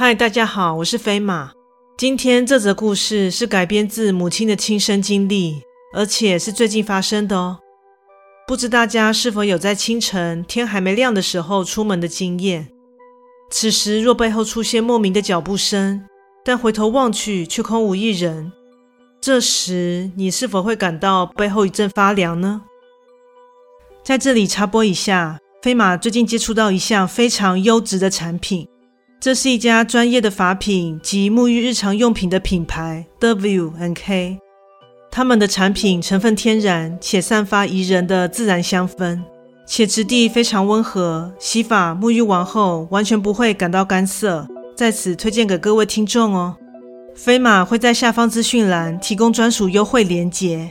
嗨，大家好，我是飞马。今天这则故事是改编自母亲的亲身经历，而且是最近发生的哦。不知大家是否有在清晨天还没亮的时候出门的经验？此时若背后出现莫名的脚步声，但回头望去却空无一人，这时你是否会感到背后一阵发凉呢？在这里插播一下，飞马最近接触到一项非常优质的产品。这是一家专业的发品及沐浴日常用品的品牌，W N K。他们的产品成分天然，且散发宜人的自然香氛，且质地非常温和，洗发沐浴完后完全不会感到干涩。在此推荐给各位听众哦。飞马会在下方资讯栏提供专属优惠链接，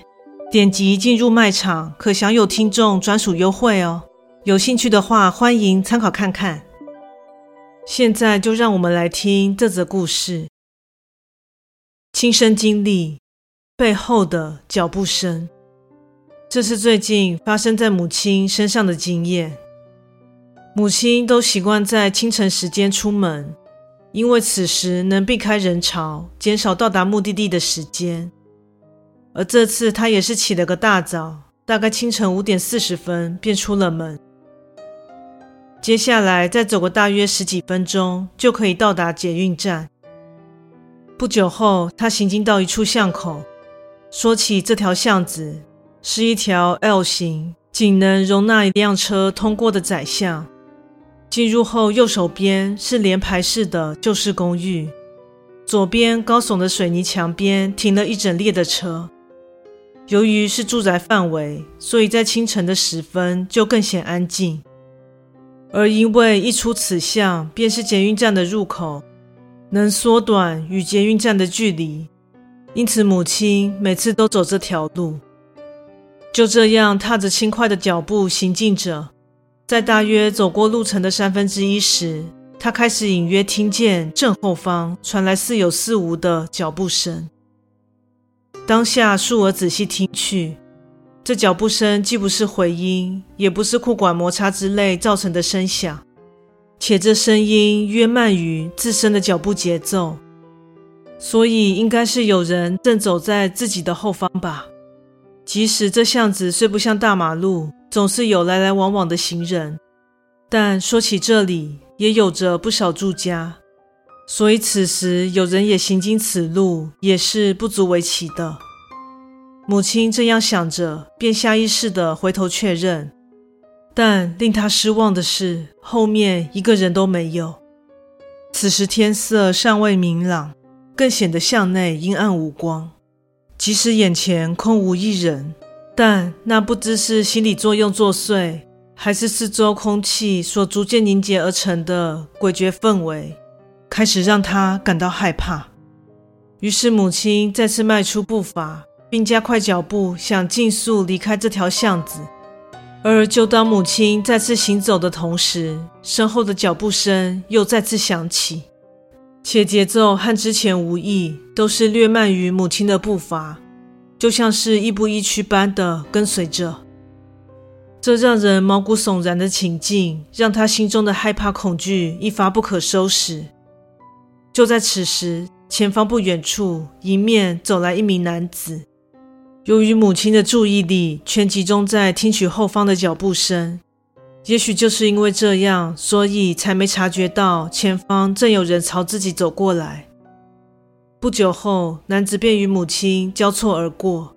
点击进入卖场可享有听众专属优惠哦。有兴趣的话，欢迎参考看看。现在就让我们来听这则故事，亲身经历背后的脚步声。这是最近发生在母亲身上的经验。母亲都习惯在清晨时间出门，因为此时能避开人潮，减少到达目的地的时间。而这次她也是起了个大早，大概清晨五点四十分便出了门。接下来再走个大约十几分钟，就可以到达捷运站。不久后，他行经到一处巷口，说起这条巷子是一条 L 型，仅能容纳一辆车通过的窄巷。进入后，右手边是连排式的旧式公寓，左边高耸的水泥墙边停了一整列的车。由于是住宅范围，所以在清晨的时分就更显安静。而因为一出此巷便是捷运站的入口，能缩短与捷运站的距离，因此母亲每次都走这条路。就这样踏着轻快的脚步行进着，在大约走过路程的三分之一时，她开始隐约听见正后方传来似有似无的脚步声。当下数儿仔细听去。这脚步声既不是回音，也不是裤管摩擦之类造成的声响，且这声音约慢于自身的脚步节奏，所以应该是有人正走在自己的后方吧。即使这巷子虽不像大马路，总是有来来往往的行人，但说起这里也有着不少住家，所以此时有人也行经此路，也是不足为奇的。母亲这样想着，便下意识地回头确认，但令她失望的是，后面一个人都没有。此时天色尚未明朗，更显得巷内阴暗无光。即使眼前空无一人，但那不知是心理作用作祟，还是四周空气所逐渐凝结而成的诡谲氛围，开始让她感到害怕。于是母亲再次迈出步伐。并加快脚步，想尽速离开这条巷子。而就当母亲再次行走的同时，身后的脚步声又再次响起，且节奏和之前无异，都是略慢于母亲的步伐，就像是亦步亦趋般的跟随着。这让人毛骨悚然的情境，让他心中的害怕恐惧一发不可收拾。就在此时，前方不远处迎面走来一名男子。由于母亲的注意力全集中在听取后方的脚步声，也许就是因为这样，所以才没察觉到前方正有人朝自己走过来。不久后，男子便与母亲交错而过。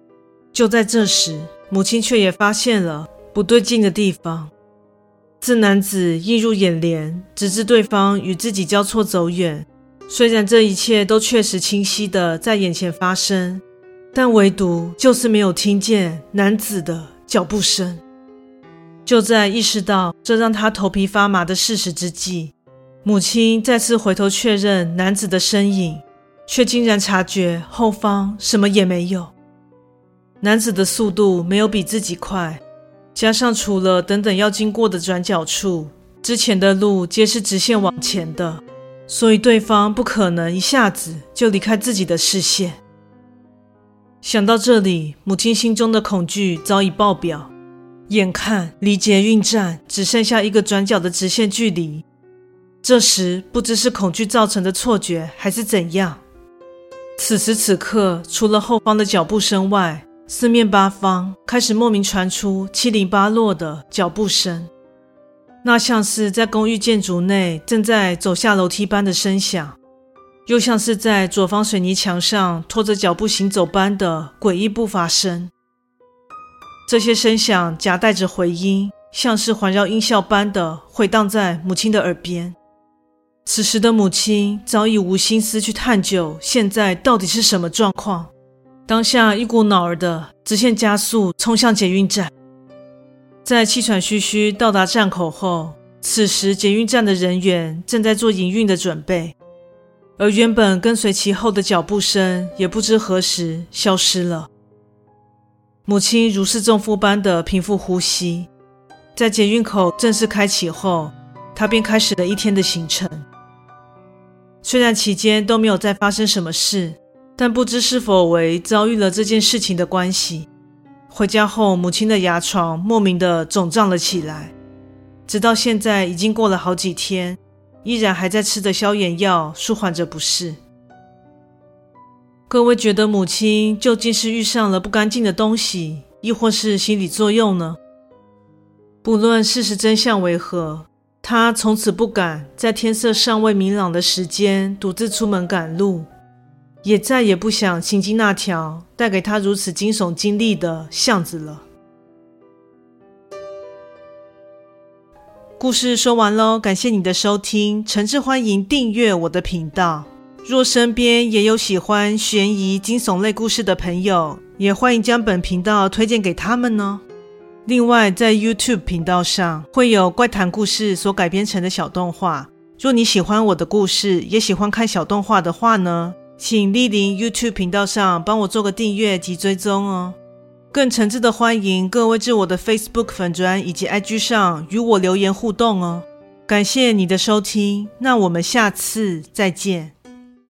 就在这时，母亲却也发现了不对劲的地方。自男子映入眼帘，直至对方与自己交错走远，虽然这一切都确实清晰地在眼前发生。但唯独就是没有听见男子的脚步声。就在意识到这让他头皮发麻的事实之际，母亲再次回头确认男子的身影，却竟然察觉后方什么也没有。男子的速度没有比自己快，加上除了等等要经过的转角处，之前的路皆是直线往前的，所以对方不可能一下子就离开自己的视线。想到这里，母亲心中的恐惧早已爆表。眼看离捷运站只剩下一个转角的直线距离，这时不知是恐惧造成的错觉，还是怎样。此时此刻，除了后方的脚步声外，四面八方开始莫名传出七零八落的脚步声，那像是在公寓建筑内正在走下楼梯般的声响，又像是在左方水泥墙上拖着脚步行走般的诡异步伐声。这些声响夹带着回音，像是环绕音效般的回荡在母亲的耳边。此时的母亲早已无心思去探究现在到底是什么状况，当下一股脑儿的直线加速冲向捷运站。在气喘吁吁到达站口后，此时捷运站的人员正在做营运的准备，而原本跟随其后的脚步声也不知何时消失了。母亲如释重负般的平复呼吸，在捷运口正式开启后，她便开始了一天的行程。虽然期间都没有再发生什么事，但不知是否为遭遇了这件事情的关系，回家后母亲的牙床莫名的肿胀了起来，直到现在已经过了好几天，依然还在吃着消炎药舒缓着不适。各位觉得母亲究竟是遇上了不干净的东西，亦或是心理作用呢？不论事实真相为何。他从此不敢在天色尚未明朗的时间独自出门赶路，也再也不想行经那条带给他如此惊悚经历的巷子了。故事说完喽，感谢你的收听，诚挚欢迎订阅我的频道。若身边也有喜欢悬疑惊悚类故事的朋友，也欢迎将本频道推荐给他们哦。另外，在 YouTube 频道上会有怪谈故事所改编成的小动画。若你喜欢我的故事，也喜欢看小动画的话呢，请莅临 YouTube 频道上帮我做个订阅及追踪哦。更诚挚的欢迎各位至我的 Facebook 粉砖以及 IG 上与我留言互动哦。感谢你的收听，那我们下次再见。